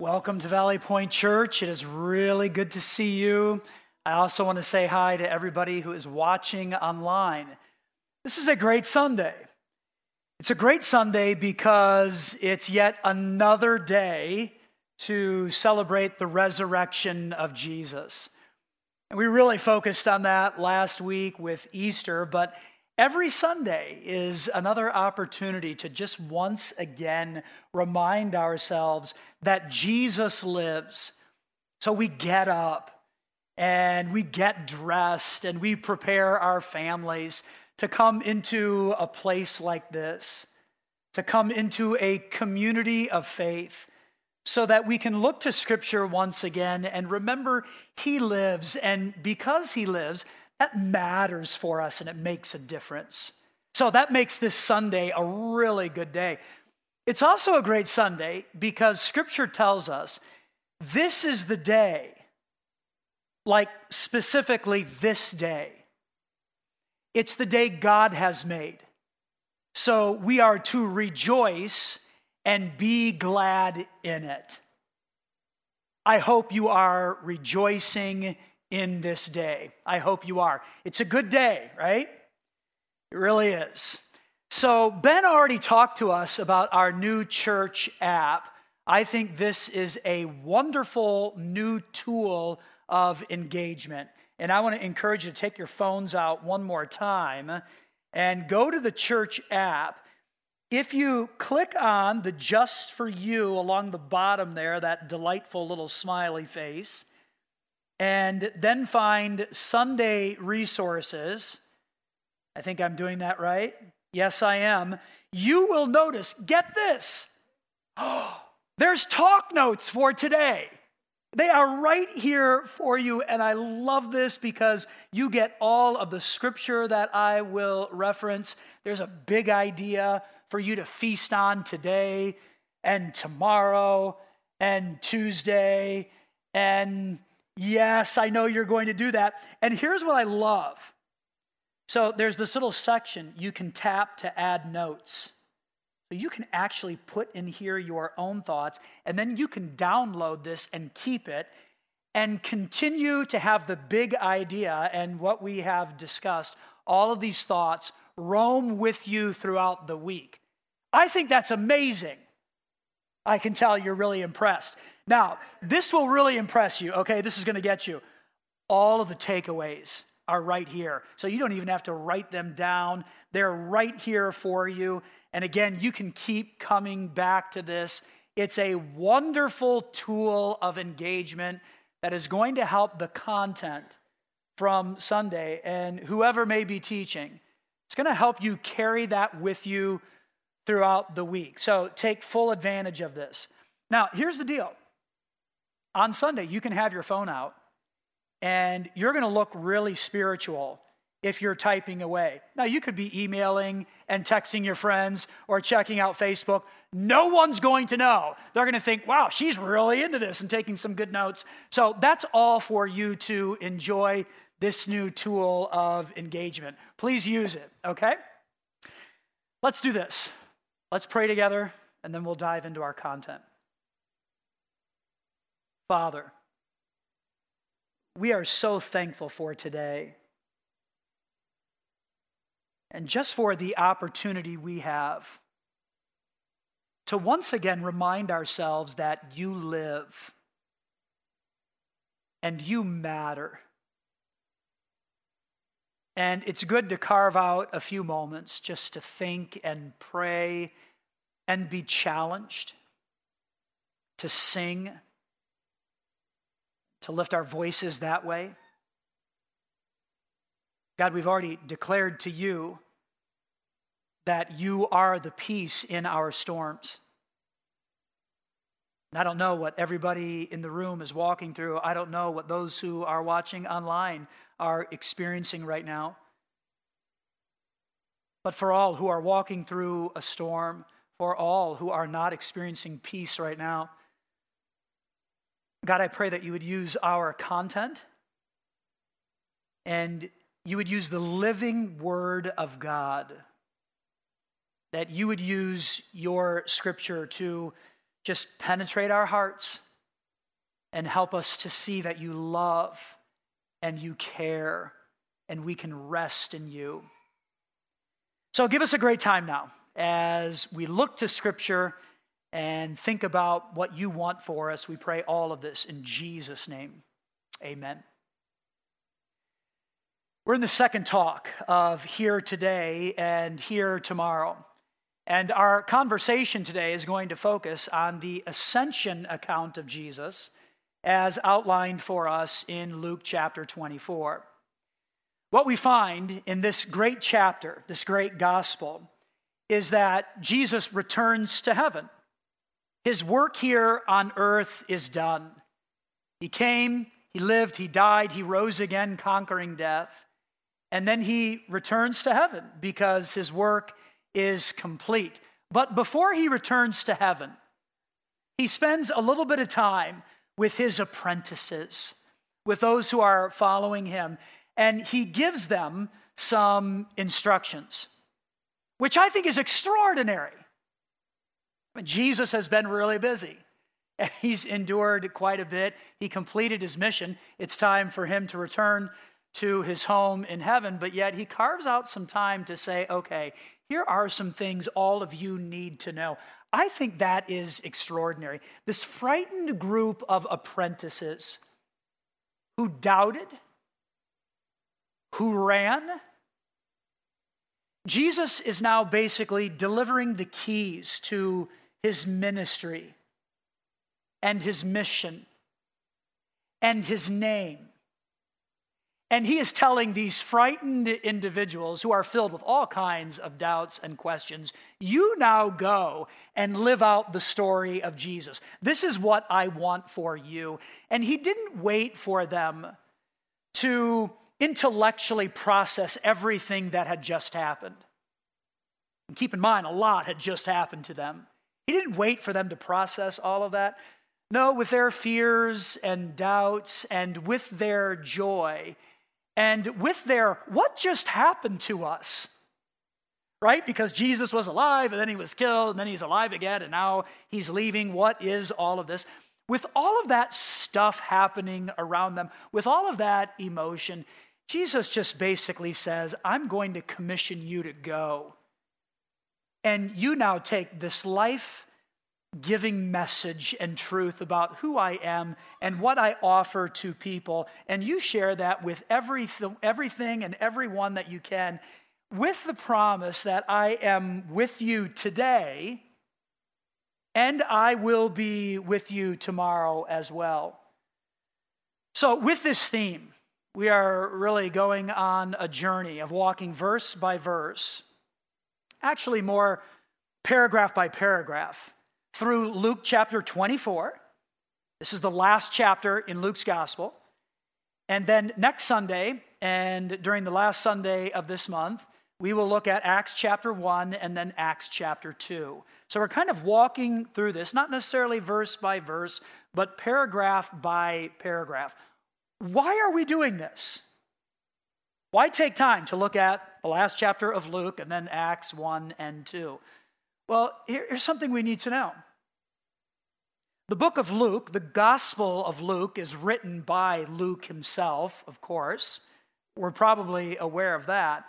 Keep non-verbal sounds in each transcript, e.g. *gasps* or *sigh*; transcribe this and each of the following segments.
Welcome to Valley Point Church. It is really good to see you. I also want to say hi to everybody who is watching online. This is a great Sunday. It's a great Sunday because it's yet another day to celebrate the resurrection of Jesus. And we really focused on that last week with Easter, but Every Sunday is another opportunity to just once again remind ourselves that Jesus lives. So we get up and we get dressed and we prepare our families to come into a place like this, to come into a community of faith, so that we can look to Scripture once again and remember He lives. And because He lives, that matters for us and it makes a difference. So that makes this Sunday a really good day. It's also a great Sunday because scripture tells us this is the day, like specifically this day. It's the day God has made. So we are to rejoice and be glad in it. I hope you are rejoicing in this day. I hope you are. It's a good day, right? It really is. So, Ben already talked to us about our new church app. I think this is a wonderful new tool of engagement. And I want to encourage you to take your phones out one more time and go to the church app. If you click on the just for you along the bottom there, that delightful little smiley face, and then find Sunday resources. I think I'm doing that right. Yes, I am. You will notice, get this. *gasps* there's talk notes for today. They are right here for you, and I love this because you get all of the scripture that I will reference. There's a big idea for you to feast on today and tomorrow and Tuesday and Yes, I know you're going to do that. And here's what I love. So there's this little section you can tap to add notes. So you can actually put in here your own thoughts, and then you can download this and keep it and continue to have the big idea and what we have discussed, all of these thoughts roam with you throughout the week. I think that's amazing. I can tell you're really impressed. Now, this will really impress you, okay? This is gonna get you. All of the takeaways are right here. So you don't even have to write them down, they're right here for you. And again, you can keep coming back to this. It's a wonderful tool of engagement that is going to help the content from Sunday and whoever may be teaching. It's going to help you carry that with you throughout the week. So take full advantage of this. Now, here's the deal on Sunday, you can have your phone out and you're going to look really spiritual if you're typing away. Now, you could be emailing and texting your friends or checking out Facebook. No one's going to know. They're going to think, wow, she's really into this and taking some good notes. So, that's all for you to enjoy this new tool of engagement. Please use it, okay? Let's do this. Let's pray together and then we'll dive into our content. Father, we are so thankful for today. And just for the opportunity we have to once again remind ourselves that you live and you matter. And it's good to carve out a few moments just to think and pray and be challenged, to sing to lift our voices that way. God, we've already declared to you that you are the peace in our storms. And I don't know what everybody in the room is walking through. I don't know what those who are watching online are experiencing right now. But for all who are walking through a storm, for all who are not experiencing peace right now, God, I pray that you would use our content and you would use the living word of God, that you would use your scripture to just penetrate our hearts, and help us to see that you love and you care and we can rest in you. So give us a great time now as we look to Scripture and think about what you want for us. We pray all of this in Jesus' name. Amen. We're in the second talk of here today and here tomorrow. And our conversation today is going to focus on the ascension account of Jesus as outlined for us in Luke chapter 24. What we find in this great chapter, this great gospel, is that Jesus returns to heaven. His work here on earth is done. He came, he lived, he died, he rose again, conquering death. And then he returns to heaven because his work is complete. But before he returns to heaven, he spends a little bit of time with his apprentices, with those who are following him, and he gives them some instructions, which I think is extraordinary. Jesus has been really busy. *laughs* He's endured quite a bit. He completed his mission. It's time for him to return to his home in heaven, but yet he carves out some time to say, okay, here are some things all of you need to know. I think that is extraordinary. This frightened group of apprentices who doubted, who ran, Jesus is now basically delivering the keys to his ministry and his mission and his name and he is telling these frightened individuals who are filled with all kinds of doubts and questions you now go and live out the story of Jesus. This is what I want for you. And he didn't wait for them to intellectually process everything that had just happened. And keep in mind, a lot had just happened to them. He didn't wait for them to process all of that. No, with their fears and doubts and with their joy, and with their, what just happened to us? Right? Because Jesus was alive and then he was killed and then he's alive again and now he's leaving. What is all of this? With all of that stuff happening around them, with all of that emotion, Jesus just basically says, I'm going to commission you to go. And you now take this life giving message and truth about who I am and what I offer to people. And you share that with everything, everything and everyone that you can, with the promise that I am with you today and I will be with you tomorrow as well. So, with this theme, we are really going on a journey of walking verse by verse, actually, more paragraph by paragraph through Luke chapter 24. This is the last chapter in Luke's gospel. And then next Sunday, and during the last Sunday of this month, we will look at Acts chapter 1 and then Acts chapter 2. So we're kind of walking through this, not necessarily verse by verse, but paragraph by paragraph. Why are we doing this? Why take time to look at the last chapter of Luke and then Acts 1 and 2? Well, here's something we need to know. The book of Luke, the Gospel of Luke, is written by Luke himself, of course. We're probably aware of that.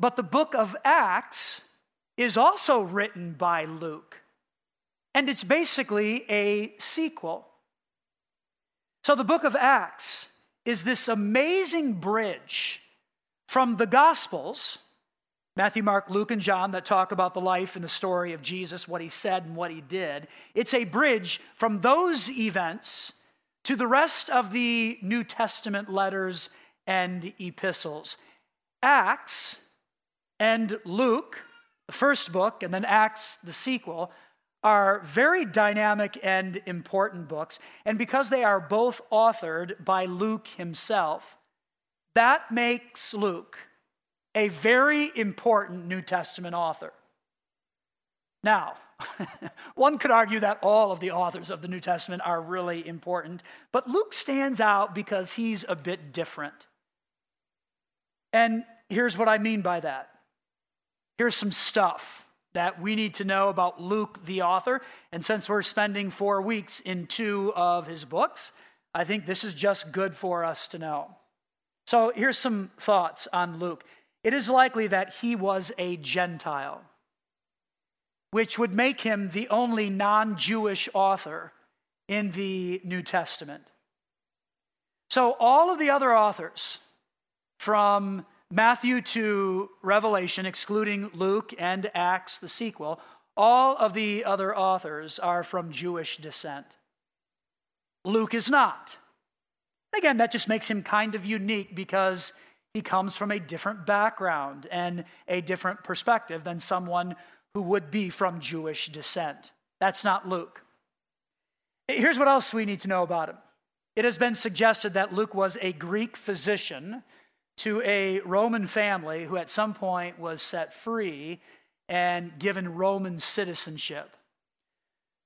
But the book of Acts is also written by Luke. And it's basically a sequel. So the book of Acts is this amazing bridge from the Gospels Matthew, Mark, Luke, and John that talk about the life and the story of Jesus, what he said and what he did. It's a bridge from those events to the rest of the New Testament letters and epistles. Acts and Luke, the first book, and then Acts, the sequel, are very dynamic and important books. And because they are both authored by Luke himself, that makes Luke a very important New Testament author. Now, *laughs* one could argue that all of the authors of the New Testament are really important, but Luke stands out because he's a bit different. And here's what I mean by that. Here's some stuff that we need to know about Luke, the author. And since we're spending four weeks in two of his books, I think this is just good for us to know. So here's some thoughts on Luke. It is likely that he was a Gentile, which would make him the only non Jewish author in the New Testament. So all of the other authors, from Matthew to Revelation, excluding Luke and Acts, the sequel, all of the other authors are from Jewish descent. Luke is not. Again, that just makes him kind of unique because he comes from a different background and a different perspective than someone who would be from Jewish descent. That's not Luke. Here's what else we need to know about him it has been suggested that Luke was a Greek physician to a Roman family who at some point was set free and given Roman citizenship.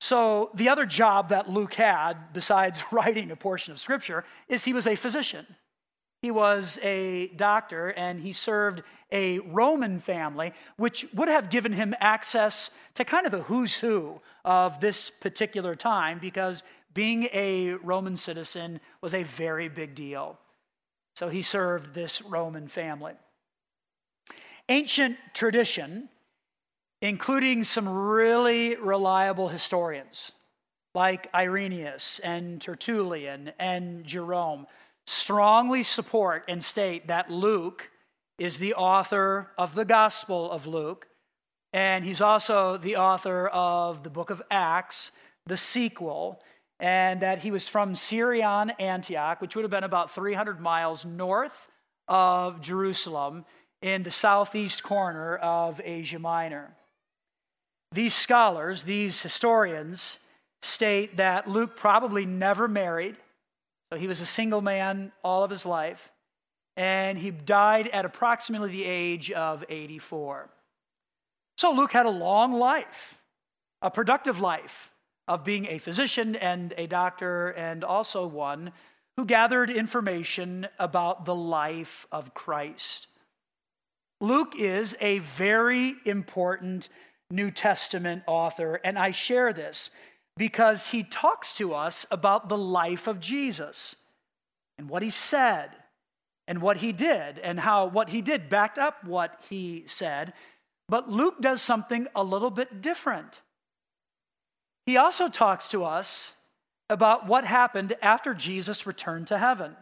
So, the other job that Luke had, besides *laughs* writing a portion of scripture, is he was a physician. He was a doctor and he served a Roman family, which would have given him access to kind of the who's who of this particular time because being a Roman citizen was a very big deal. So he served this Roman family. Ancient tradition including some really reliable historians like Irenaeus and Tertullian and Jerome, strongly support and state that Luke is the author of the Gospel of Luke, and he's also the author of the book of Acts, the sequel, and that he was from Syrian Antioch, which would have been about 300 miles north of Jerusalem in the southeast corner of Asia Minor. These scholars, these historians, state that Luke probably never married, so he was a single man all of his life, and he died at approximately the age of 84. So Luke had a long life, a productive life of being a physician and a doctor, and also one who gathered information about the life of Christ. Luke is a very important New Testament author, and I share this because he talks to us about the life of Jesus and what he said and what he did and how what he did backed up what he said. But Luke does something a little bit different. He also talks to us about what happened after Jesus returned to heaven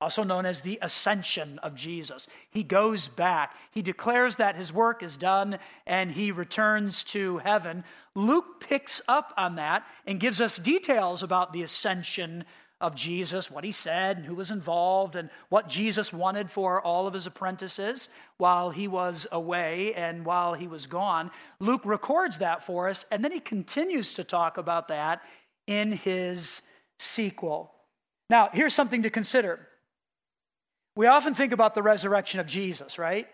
also known as the ascension of Jesus. He goes back, he declares that his work is done, and he returns to heaven. Luke picks up on that and gives us details about the ascension of Jesus, what he said, and who was involved, and what Jesus wanted for all of his apprentices while he was away and while he was gone. Luke records that for us, and then he continues to talk about that in his sequel. Now, here's something to consider. We often think about the resurrection of Jesus, right?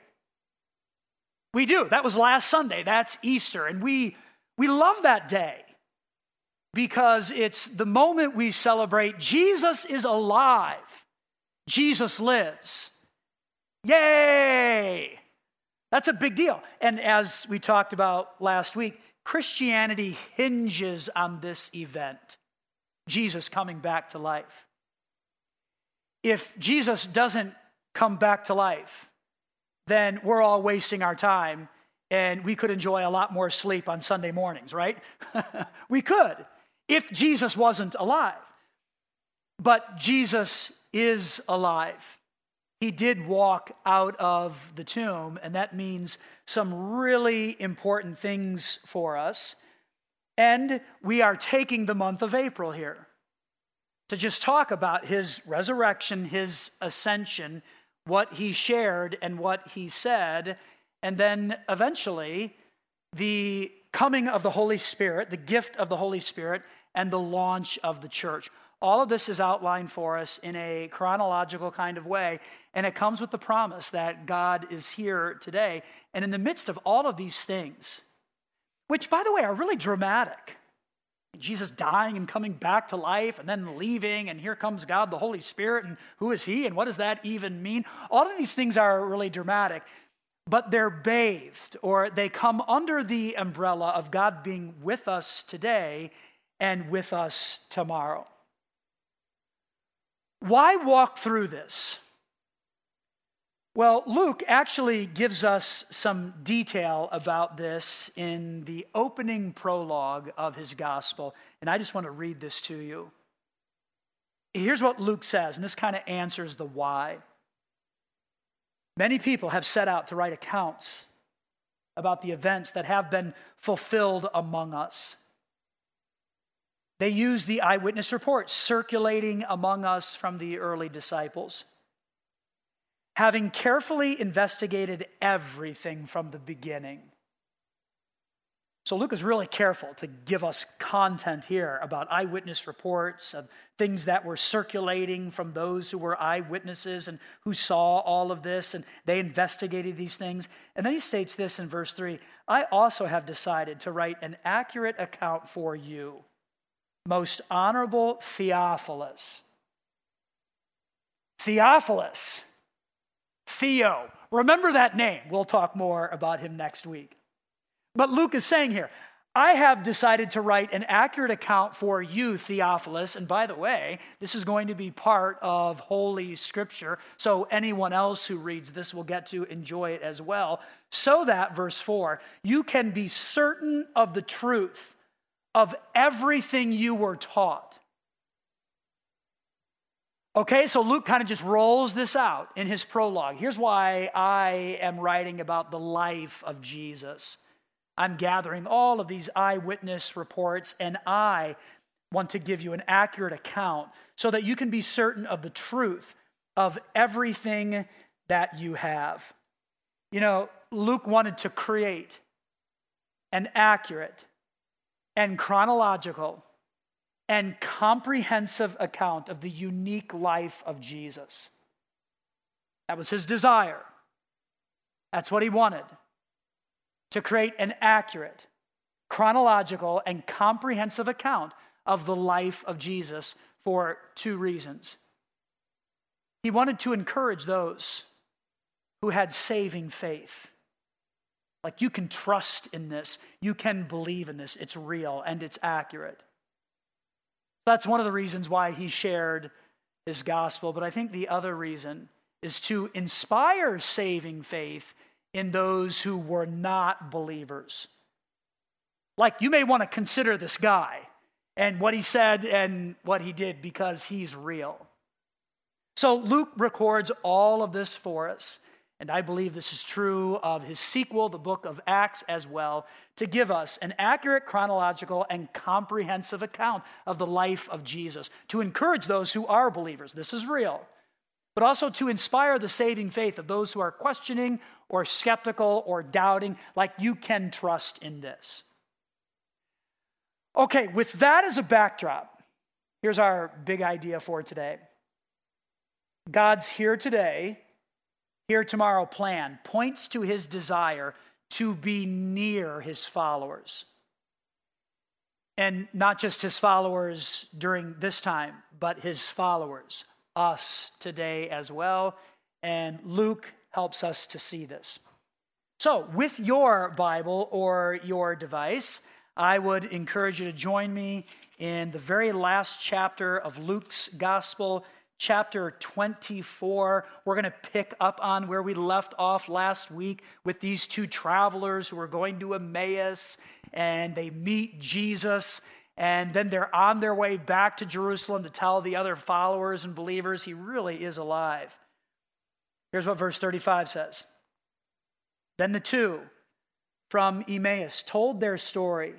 We do. That was last Sunday. That's Easter. And we, we love that day because it's the moment we celebrate Jesus is alive, Jesus lives. Yay! That's a big deal. And as we talked about last week, Christianity hinges on this event Jesus coming back to life if Jesus doesn't come back to life, then we're all wasting our time and we could enjoy a lot more sleep on Sunday mornings, right? *laughs* we could if Jesus wasn't alive. But Jesus is alive. He did walk out of the tomb, and that means some really important things for us. And we are taking the month of April here to just talk about his resurrection, his ascension, what he shared and what he said, and then eventually the coming of the Holy Spirit, the gift of the Holy Spirit, and the launch of the church. All of this is outlined for us in a chronological kind of way, and it comes with the promise that God is here today. And in the midst of all of these things, which, by the way, are really dramatic, Jesus dying and coming back to life and then leaving, and here comes God, the Holy Spirit, and who is He, and what does that even mean? All of these things are really dramatic, but they're bathed or they come under the umbrella of God being with us today and with us tomorrow. Why walk through this? Well, Luke actually gives us some detail about this in the opening prologue of his gospel, and I just want to read this to you. Here's what Luke says, and this kind of answers the why. Many people have set out to write accounts about the events that have been fulfilled among us. They use the eyewitness reports circulating among us from the early disciples having carefully investigated everything from the beginning. So Luke is really careful to give us content here about eyewitness reports of things that were circulating from those who were eyewitnesses and who saw all of this, and they investigated these things. And then he states this in verse 3 I also have decided to write an accurate account for you, most honorable Theophilus. Theophilus Theo. Remember that name. We'll talk more about him next week. But Luke is saying here, I have decided to write an accurate account for you, Theophilus. And by the way, this is going to be part of Holy Scripture. So anyone else who reads this will get to enjoy it as well. So that, verse 4, you can be certain of the truth of everything you were taught. Okay, so Luke kind of just rolls this out in his prologue. Here's why I am writing about the life of Jesus. I'm gathering all of these eyewitness reports, and I want to give you an accurate account so that you can be certain of the truth of everything that you have. You know, Luke wanted to create an accurate and chronological and comprehensive account of the unique life of Jesus. That was his desire. That's what he wanted to create an accurate, chronological, and comprehensive account of the life of Jesus for two reasons. He wanted to encourage those who had saving faith. Like you can trust in this, you can believe in this, it's real and it's accurate. That's one of the reasons why he shared his gospel. But I think the other reason is to inspire saving faith in those who were not believers. Like you may want to consider this guy and what he said and what he did because he's real. So Luke records all of this for us. And I believe this is true of his sequel, the book of Acts, as well, to give us an accurate, chronological, and comprehensive account of the life of Jesus, to encourage those who are believers. This is real. But also to inspire the saving faith of those who are questioning or skeptical or doubting, like you can trust in this. Okay, with that as a backdrop, here's our big idea for today God's here today here tomorrow plan points to his desire to be near his followers. And not just his followers during this time, but his followers, us today as well. And Luke helps us to see this. So, with your Bible or your device, I would encourage you to join me in the very last chapter of Luke's Gospel, chapter 24. We're going to pick up on where we left off last week with these two travelers who are going to Emmaus and they meet Jesus. And then they're on their way back to Jerusalem to tell the other followers and believers he really is alive. Here's what verse 35 says Then the two from Emmaus told their story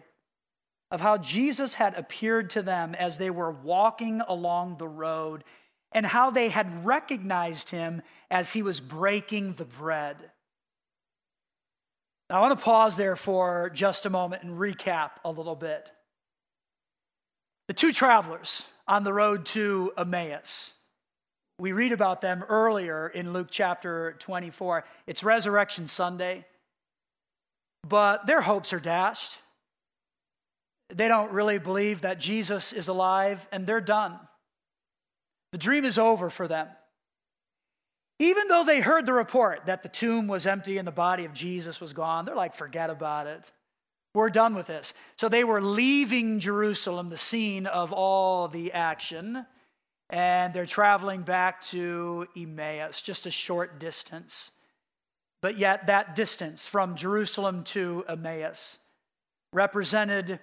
of how Jesus had appeared to them as they were walking along the road and how they had recognized him as he was breaking the bread. Now, I want to pause there for just a moment and recap a little bit. The two travelers on the road to Emmaus. We read about them earlier in Luke chapter 24. It's Resurrection Sunday, but their hopes are dashed. They don't really believe that Jesus is alive, and they're done. The dream is over for them. Even though they heard the report that the tomb was empty and the body of Jesus was gone, they're like, forget about it. We're done with this. So they were leaving Jerusalem, the scene of all the action, and they're traveling back to Emmaus, just a short distance. But yet, that distance from Jerusalem to Emmaus represented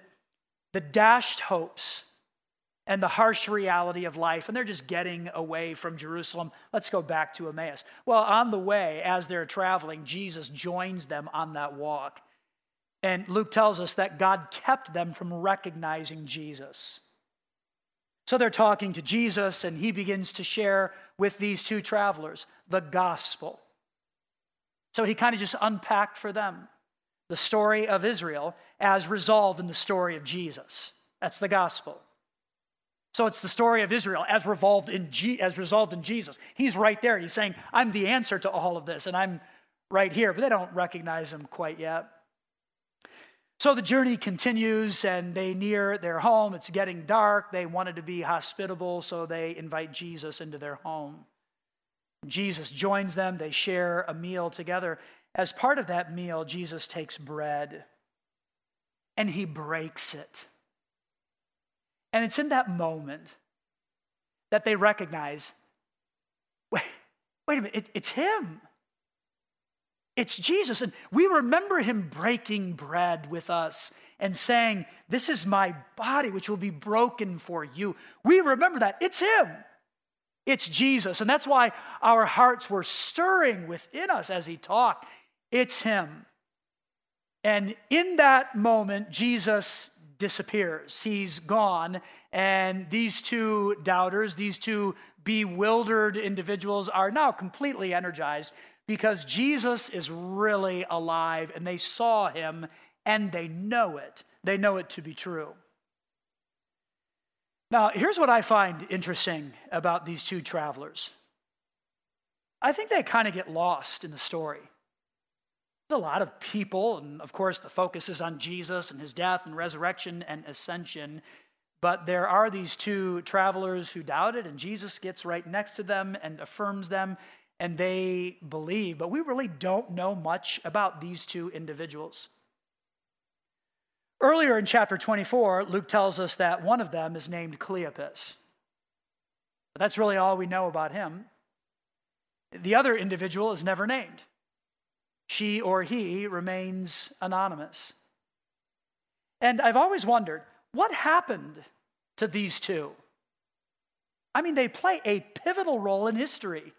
the dashed hopes and the harsh reality of life, and they're just getting away from Jerusalem. Let's go back to Emmaus. Well, on the way, as they're traveling, Jesus joins them on that walk. And Luke tells us that God kept them from recognizing Jesus. So they're talking to Jesus, and he begins to share with these two travelers the gospel. So he kind of just unpacked for them the story of Israel as resolved in the story of Jesus. That's the gospel. So it's the story of Israel as revolved in G- as resolved in Jesus. He's right there. He's saying, "I'm the answer to all of this, and I'm right here." But they don't recognize him quite yet. So the journey continues and they near their home. It's getting dark. They wanted to be hospitable, so they invite Jesus into their home. Jesus joins them. They share a meal together. As part of that meal, Jesus takes bread and he breaks it. And it's in that moment that they recognize wait, wait a minute, it, it's him. It's Jesus. And we remember him breaking bread with us and saying, This is my body, which will be broken for you. We remember that. It's him. It's Jesus. And that's why our hearts were stirring within us as he talked. It's him. And in that moment, Jesus disappears. He's gone. And these two doubters, these two bewildered individuals, are now completely energized because Jesus is really alive and they saw him and they know it. They know it to be true. Now, here's what I find interesting about these two travelers. I think they kind of get lost in the story. A lot of people, and of course, the focus is on Jesus and his death and resurrection and ascension. But there are these two travelers who doubted, and Jesus gets right next to them and affirms them and they believe, but we really don't know much about these two individuals. Earlier in chapter 24, Luke tells us that one of them is named Cleopas. But that's really all we know about him. The other individual is never named. She or he remains anonymous. And I've always wondered what happened to these two? I mean, they play a pivotal role in history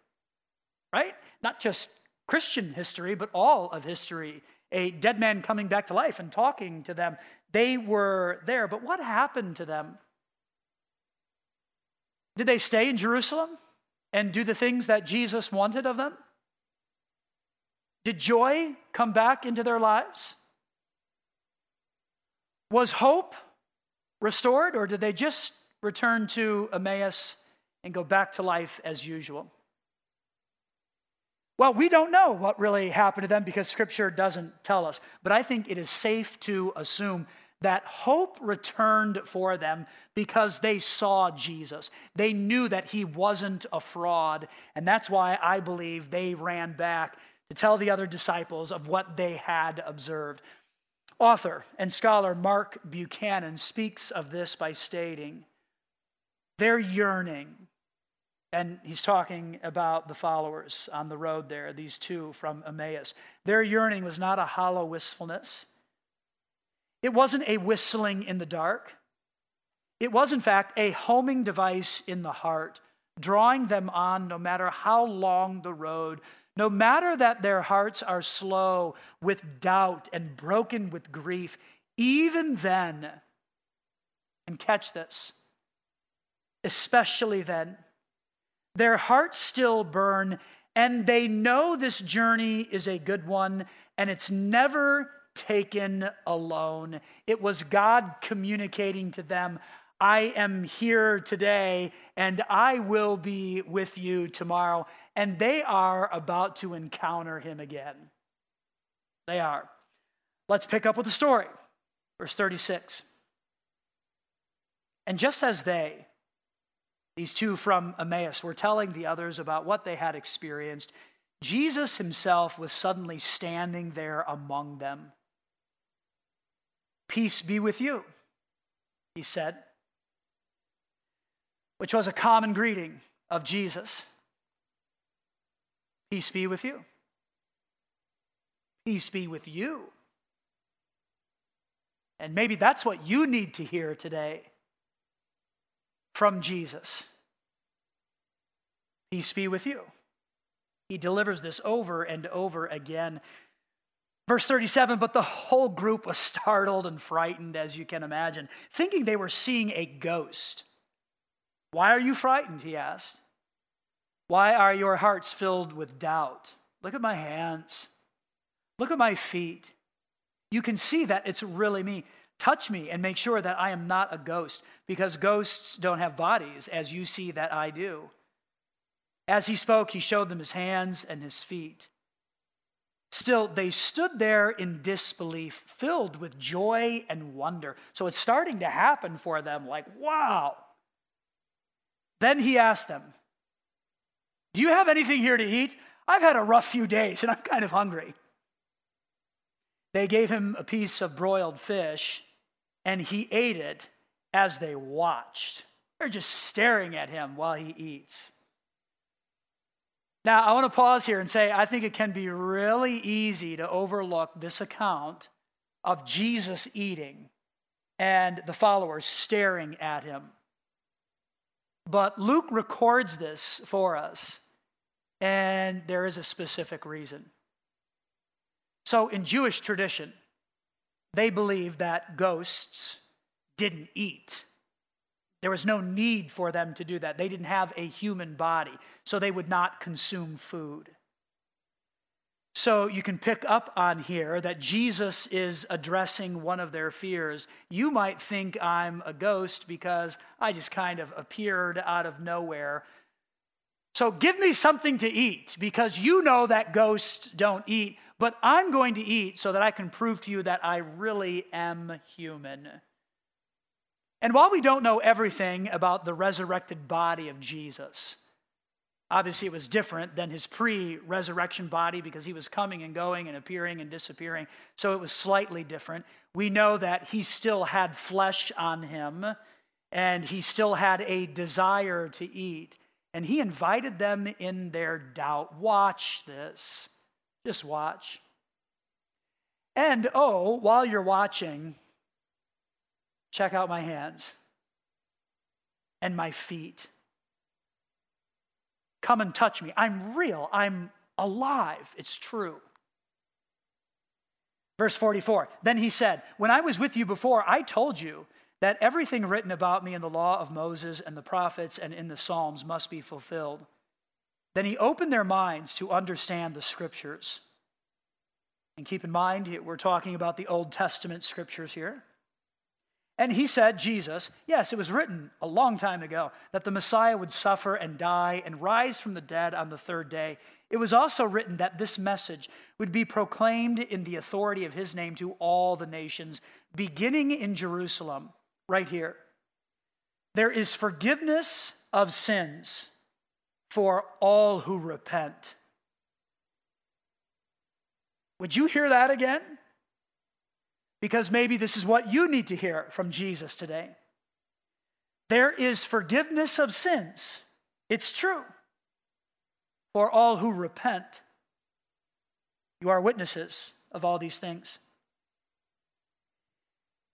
right? Not just Christian history, but all of history. A dead man coming back to life and talking to them. They were there, but what happened to them? Did they stay in Jerusalem and do the things that Jesus wanted of them? Did joy come back into their lives? Was hope restored, or did they just return to Emmaus and go back to life as usual? Well, we don't know what really happened to them because Scripture doesn't tell us. But I think it is safe to assume that hope returned for them because they saw Jesus. They knew that he wasn't a fraud. And that's why I believe they ran back to tell the other disciples of what they had observed. Author and scholar Mark Buchanan speaks of this by stating, Their yearning and he's talking about the followers on the road there, these two from Emmaus. Their yearning was not a hollow wistfulness, it wasn't a whistling in the dark. It was, in fact, a homing device in the heart, drawing them on no matter how long the road, no matter that their hearts are slow with doubt and broken with grief, even then, and catch this, especially then their hearts still burn, and they know this journey is a good one, and it's never taken alone. It was God communicating to them, I am here today, and I will be with you tomorrow. And they are about to encounter him again. They are. Let's pick up with the story. Verse 36. And just as they, these two from Emmaus were telling the others about what they had experienced. Jesus himself was suddenly standing there among them. Peace be with you, he said. which was a common greeting of Jesus. Peace be with you. Peace be with you. And maybe that's what you need to hear today from Jesus. Peace be with you. He delivers this over and over again. Verse 37 But the whole group was startled and frightened, as you can imagine, thinking they were seeing a ghost. Why are you frightened? He asked. Why are your hearts filled with doubt? Look at my hands. Look at my feet. You can see that it's really me. Touch me and make sure that I am not a ghost, because ghosts don't have bodies, as you see that I do. As he spoke, he showed them his hands and his feet. Still, they stood there in disbelief, filled with joy and wonder. So it's starting to happen for them like, wow. Then he asked them, Do you have anything here to eat? I've had a rough few days and I'm kind of hungry. They gave him a piece of broiled fish and he ate it as they watched. They're just staring at him while he eats. Now, I want to pause here and say I think it can be really easy to overlook this account of Jesus eating and the followers staring at him. But Luke records this for us, and there is a specific reason. So, in Jewish tradition, they believed that ghosts didn't eat. There was no need for them to do that. They didn't have a human body, so they would not consume food. So you can pick up on here that Jesus is addressing one of their fears. You might think I'm a ghost because I just kind of appeared out of nowhere. So give me something to eat because you know that ghosts don't eat, but I'm going to eat so that I can prove to you that I really am human. And while we don't know everything about the resurrected body of Jesus, Obviously, it was different than his pre resurrection body because he was coming and going and appearing and disappearing. So it was slightly different. We know that he still had flesh on him and he still had a desire to eat. And he invited them in their doubt. Watch this. Just watch. And oh, while you're watching, check out my hands and my feet. Come and touch me. I'm real. I'm alive. It's true. Verse 44 Then he said, When I was with you before, I told you that everything written about me in the law of Moses and the prophets and in the Psalms must be fulfilled. Then he opened their minds to understand the scriptures. And keep in mind, we're talking about the Old Testament scriptures here. And he said, Jesus, yes, it was written a long time ago that the Messiah would suffer and die and rise from the dead on the third day. It was also written that this message would be proclaimed in the authority of his name to all the nations, beginning in Jerusalem, right here. There is forgiveness of sins for all who repent. Would you hear that again? Because maybe this is what you need to hear from Jesus today. There is forgiveness of sins. It's true. For all who repent, you are witnesses of all these things.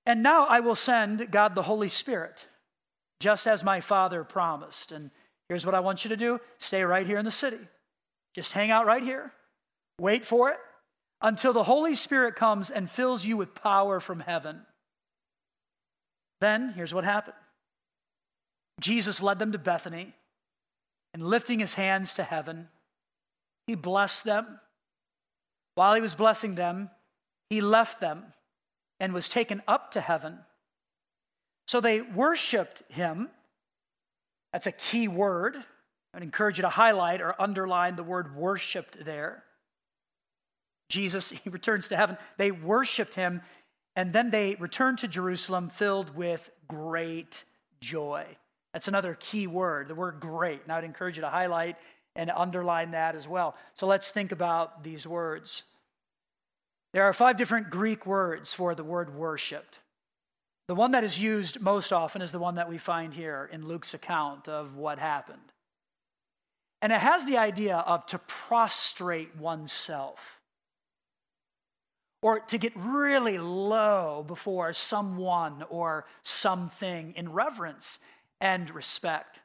And now I will send God the Holy Spirit, just as my Father promised. And here's what I want you to do stay right here in the city. Just hang out right here, wait for it until the Holy Spirit comes and fills you with power from heaven. Then, here's what happened Jesus led them to Bethany, and lifting his hands to heaven, he blessed them. While he was blessing them, he left them and was taken up to heaven. So they worshiped him. That's a key word. I'd encourage you to highlight or underline the word worshiped there. Jesus, *laughs* he returns to heaven. They worshiped him, and then they returned to Jerusalem filled with great joy. That's another key word, the word great. And I'd encourage you to highlight and underline that as well. So let's think about these words. There are five different Greek words for the word worshiped. The one that is used most often is the one that we find here in Luke's account of what happened. And it has the idea of to prostrate oneself or to get really low before someone or something in reverence and respect.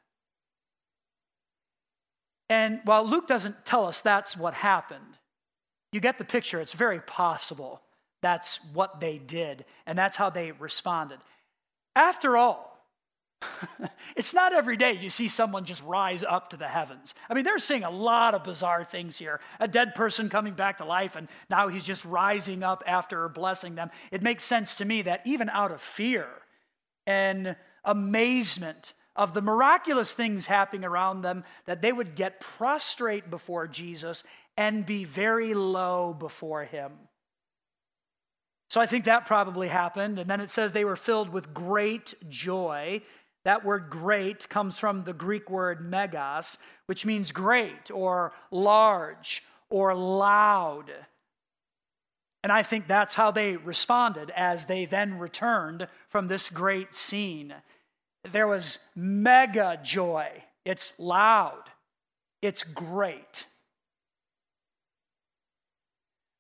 And while Luke doesn't tell us that's what happened, you get the picture. It's very possible that's what they did, and that's how they responded. After all, *laughs* it's not every day you see someone just rise up to the heavens. I mean, they're seeing a lot of bizarre things here. A dead person coming back to life, and now he's just rising up after blessing them. It makes sense to me that even out of fear and amazement of the miraculous things happening around them, that they would get prostrate before Jesus and be very low before him. So I think that probably happened. And then it says they were filled with great joy. That word great comes from the Greek word megas, which means great or large or loud. And I think that's how they responded as they then returned from this great scene. There was mega joy. It's loud, it's great.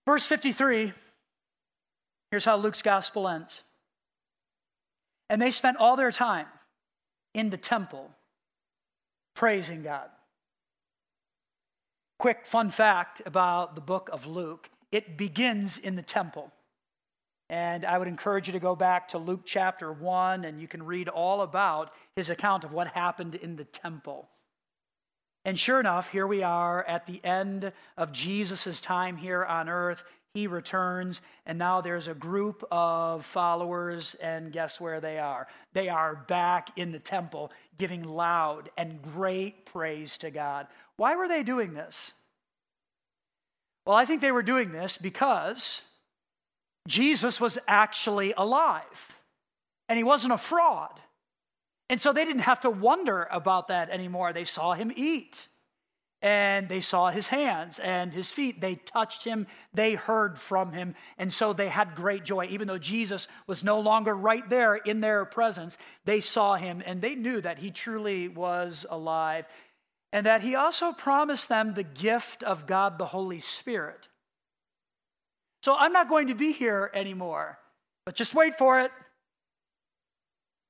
Verse 53 Here's how Luke's gospel ends. And they spent all their time in the temple praising God. Quick fun fact about the book of Luke it begins in the temple. And I would encourage you to go back to Luke chapter 1 and you can read all about his account of what happened in the temple. And sure enough, here we are at the end of Jesus' time here on earth he returns, and now there's a group of followers, and guess where they are? They are back in the temple giving loud and great praise to God. Why were they doing this? Well, I think they were doing this because Jesus was actually alive, and he wasn't a fraud. And so they didn't have to wonder about that anymore. They saw him eat and they saw his hands and his feet. They touched him, they heard from him, and so they had great joy. Even though Jesus was no longer right there in their presence, they saw him and they knew that he truly was alive and that he also promised them the gift of God the Holy Spirit. So I'm not going to be here anymore, but just wait for it.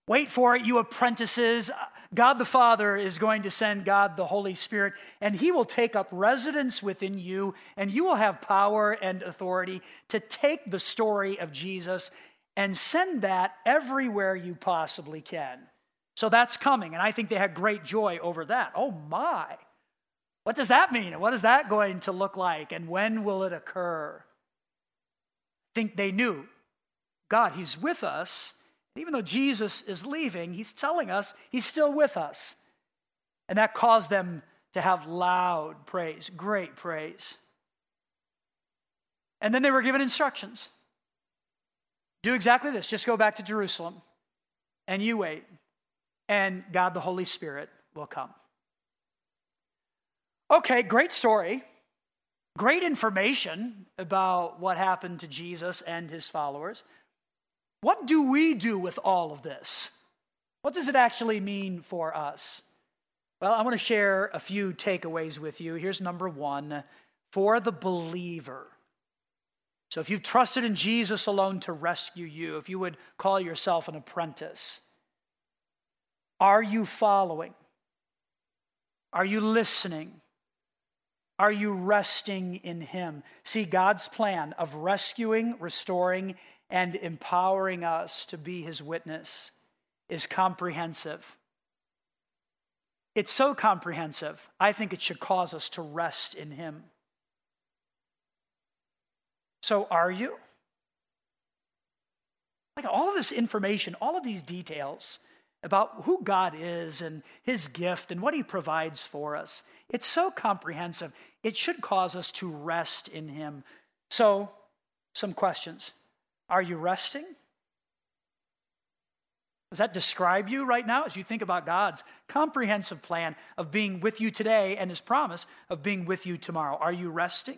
Wait for it, you apprentices. God the Father is going to send God the Holy Spirit, and He will take up residence within you, and you will have power and authority to take the story of Jesus and send that everywhere you possibly can. So that's coming, and I think they had great joy over that. Oh my! What does that mean? What is that going to look like? And when will it occur? I think they knew God, He's with us even though Jesus is leaving, he's telling us he's still with us. And that caused them to have loud praise, great praise. And then they were given instructions do exactly this just go back to Jerusalem and you wait, and God the Holy Spirit will come. Okay, great story. Great information about what happened to Jesus and his followers. What do we do with all of this? What does it actually mean for us? Well, I want to share a few takeaways with you. Here's number one for the believer. So, if you've trusted in Jesus alone to rescue you, if you would call yourself an apprentice, are you following? Are you listening? Are you resting in Him? See, God's plan of rescuing, restoring, and empowering us to be his witness is comprehensive. It's so comprehensive, I think it should cause us to rest in him. So, are you? Like all of this information, all of these details about who God is and his gift and what he provides for us, it's so comprehensive. It should cause us to rest in him. So, some questions. Are you resting? Does that describe you right now as you think about God's comprehensive plan of being with you today and his promise of being with you tomorrow? Are you resting?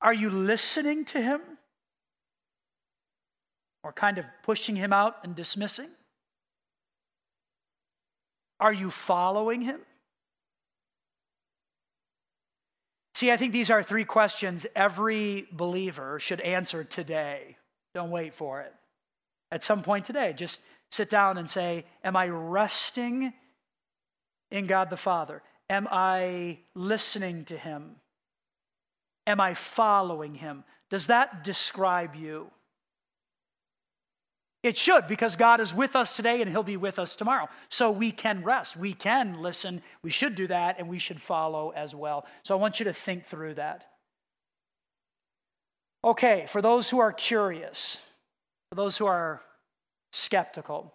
Are you listening to him? or kind of pushing him out and dismissing? Are you following him? See, I think these are three questions every believer should answer today. Don't wait for it. At some point today, just sit down and say, Am I resting in God the Father? Am I listening to Him? Am I following Him? Does that describe you? It should, because God is with us today and He'll be with us tomorrow. So we can rest. We can listen. We should do that and we should follow as well. So I want you to think through that. Okay, for those who are curious, for those who are skeptical,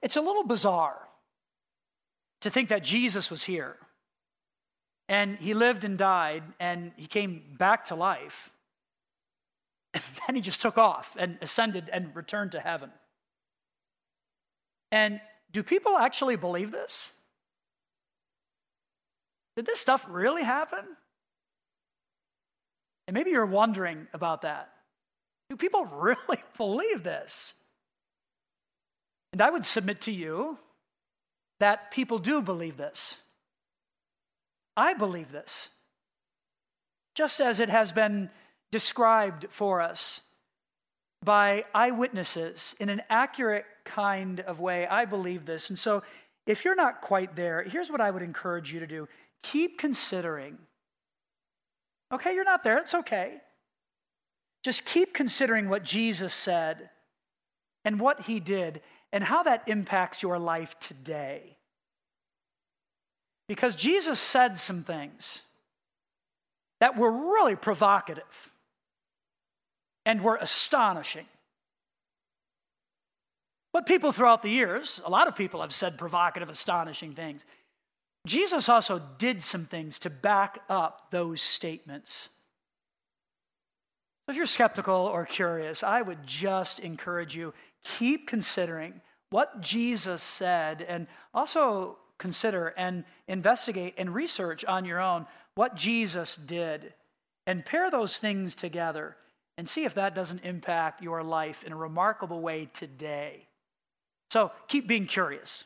it's a little bizarre to think that Jesus was here and He lived and died and He came back to life and *laughs* then he just took off and ascended and returned to heaven. And do people actually believe this? Did this stuff really happen? And maybe you're wondering about that. Do people *laughs* really believe this? And I would submit to you that people do believe this. I believe this. Just as it has been described for us by eyewitnesses in an accurate kind of way. I believe this. And so, if you're not quite there, here's what I would encourage you to do keep considering. Okay, you're not there, it's okay. Just keep considering what Jesus said and what he did and how that impacts your life today. Because Jesus said some things that were really provocative and were astonishing. But people throughout the years, a lot of people have said provocative, astonishing things. Jesus also did some things to back up those statements. If you're skeptical or curious, I would just encourage you keep considering what Jesus said and also consider and investigate and research on your own what Jesus did and pair those things together and see if that doesn't impact your life in a remarkable way today. So keep being curious.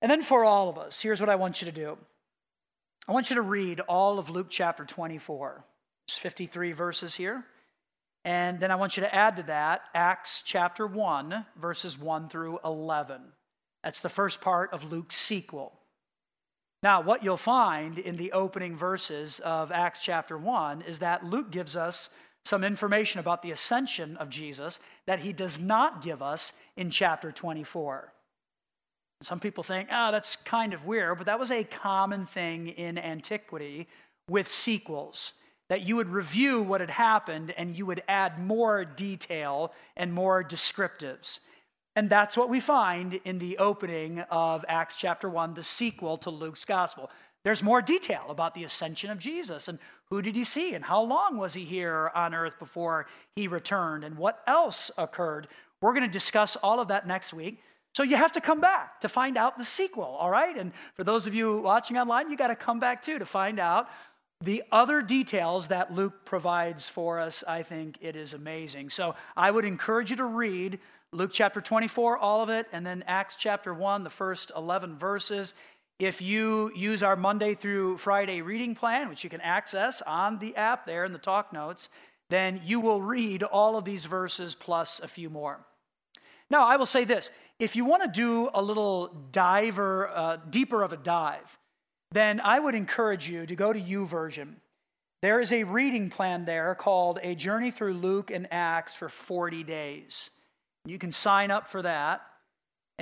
And then for all of us, here's what I want you to do I want you to read all of Luke chapter 24. It's 53 verses here. And then I want you to add to that Acts chapter 1, verses 1 through 11. That's the first part of Luke's sequel. Now, what you'll find in the opening verses of Acts chapter 1 is that Luke gives us some information about the ascension of Jesus that he does not give us in chapter 24. Some people think, oh, that's kind of weird, but that was a common thing in antiquity with sequels. That you would review what had happened and you would add more detail and more descriptives. And that's what we find in the opening of Acts chapter 1, the sequel to Luke's gospel. There's more detail about the ascension of Jesus and who did he see? And how long was he here on earth before he returned? And what else occurred? We're going to discuss all of that next week. So you have to come back to find out the sequel, all right? And for those of you watching online, you got to come back too to find out the other details that Luke provides for us. I think it is amazing. So I would encourage you to read Luke chapter 24, all of it, and then Acts chapter 1, the first 11 verses. If you use our Monday through Friday reading plan, which you can access on the app there in the talk notes, then you will read all of these verses plus a few more. Now, I will say this if you want to do a little diver, uh, deeper of a dive, then I would encourage you to go to YouVersion. There is a reading plan there called A Journey Through Luke and Acts for 40 days. You can sign up for that.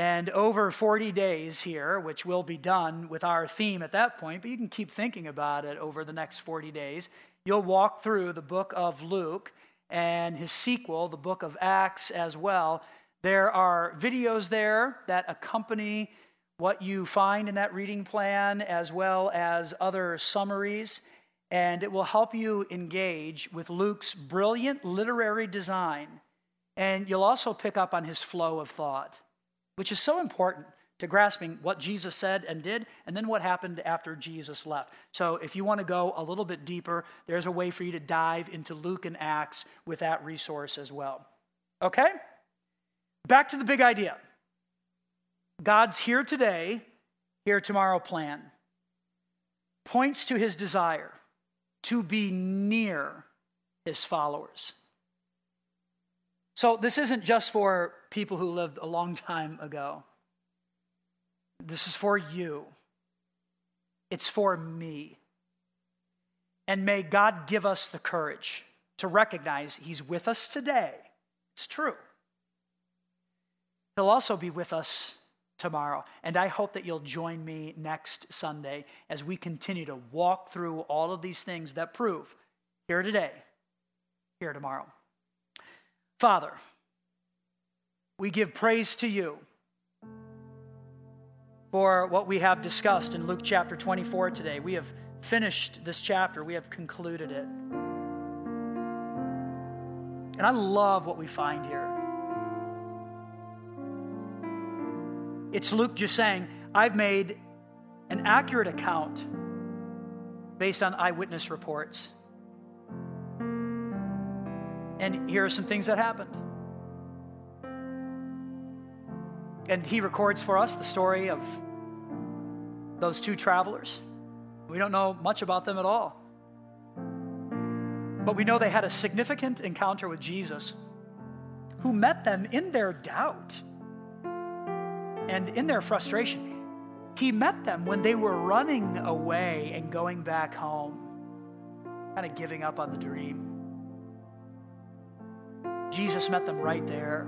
And over 40 days here, which will be done with our theme at that point, but you can keep thinking about it over the next 40 days, you'll walk through the book of Luke and his sequel, the book of Acts, as well. There are videos there that accompany what you find in that reading plan, as well as other summaries, and it will help you engage with Luke's brilliant literary design. And you'll also pick up on his flow of thought which is so important to grasping what Jesus said and did, and then what happened after Jesus left. So, if you want to go a little bit deeper, there's a way for you to dive into Luke and Acts with that resource as well. Okay? Back to the big idea God's here today, here tomorrow plan points to his desire to be near his followers. So, this isn't just for people who lived a long time ago. This is for you. It's for me. And may God give us the courage to recognize He's with us today. It's true. He'll also be with us tomorrow. And I hope that you'll join me next Sunday as we continue to walk through all of these things that prove here today, here tomorrow. Father, we give praise to you for what we have discussed in Luke chapter 24 today. We have finished this chapter, we have concluded it. And I love what we find here. It's Luke just saying, I've made an accurate account based on eyewitness reports. And here are some things that happened. And he records for us the story of those two travelers. We don't know much about them at all. But we know they had a significant encounter with Jesus who met them in their doubt and in their frustration. He met them when they were running away and going back home, kind of giving up on the dream. Jesus met them right there.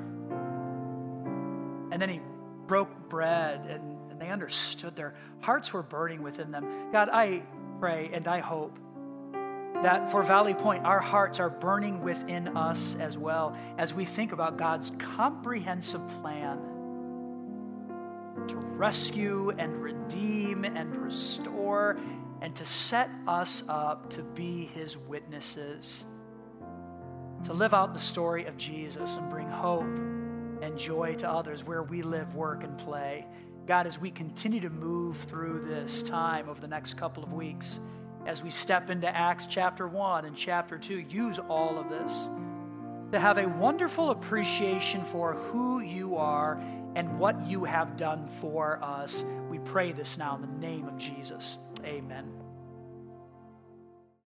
And then he broke bread and, and they understood their hearts were burning within them. God, I pray and I hope that for Valley Point, our hearts are burning within us as well as we think about God's comprehensive plan to rescue and redeem and restore and to set us up to be his witnesses, to live out the story of Jesus and bring hope and joy to others where we live, work, and play. God, as we continue to move through this time over the next couple of weeks, as we step into Acts chapter 1 and chapter 2, use all of this to have a wonderful appreciation for who you are and what you have done for us. We pray this now in the name of Jesus. Amen.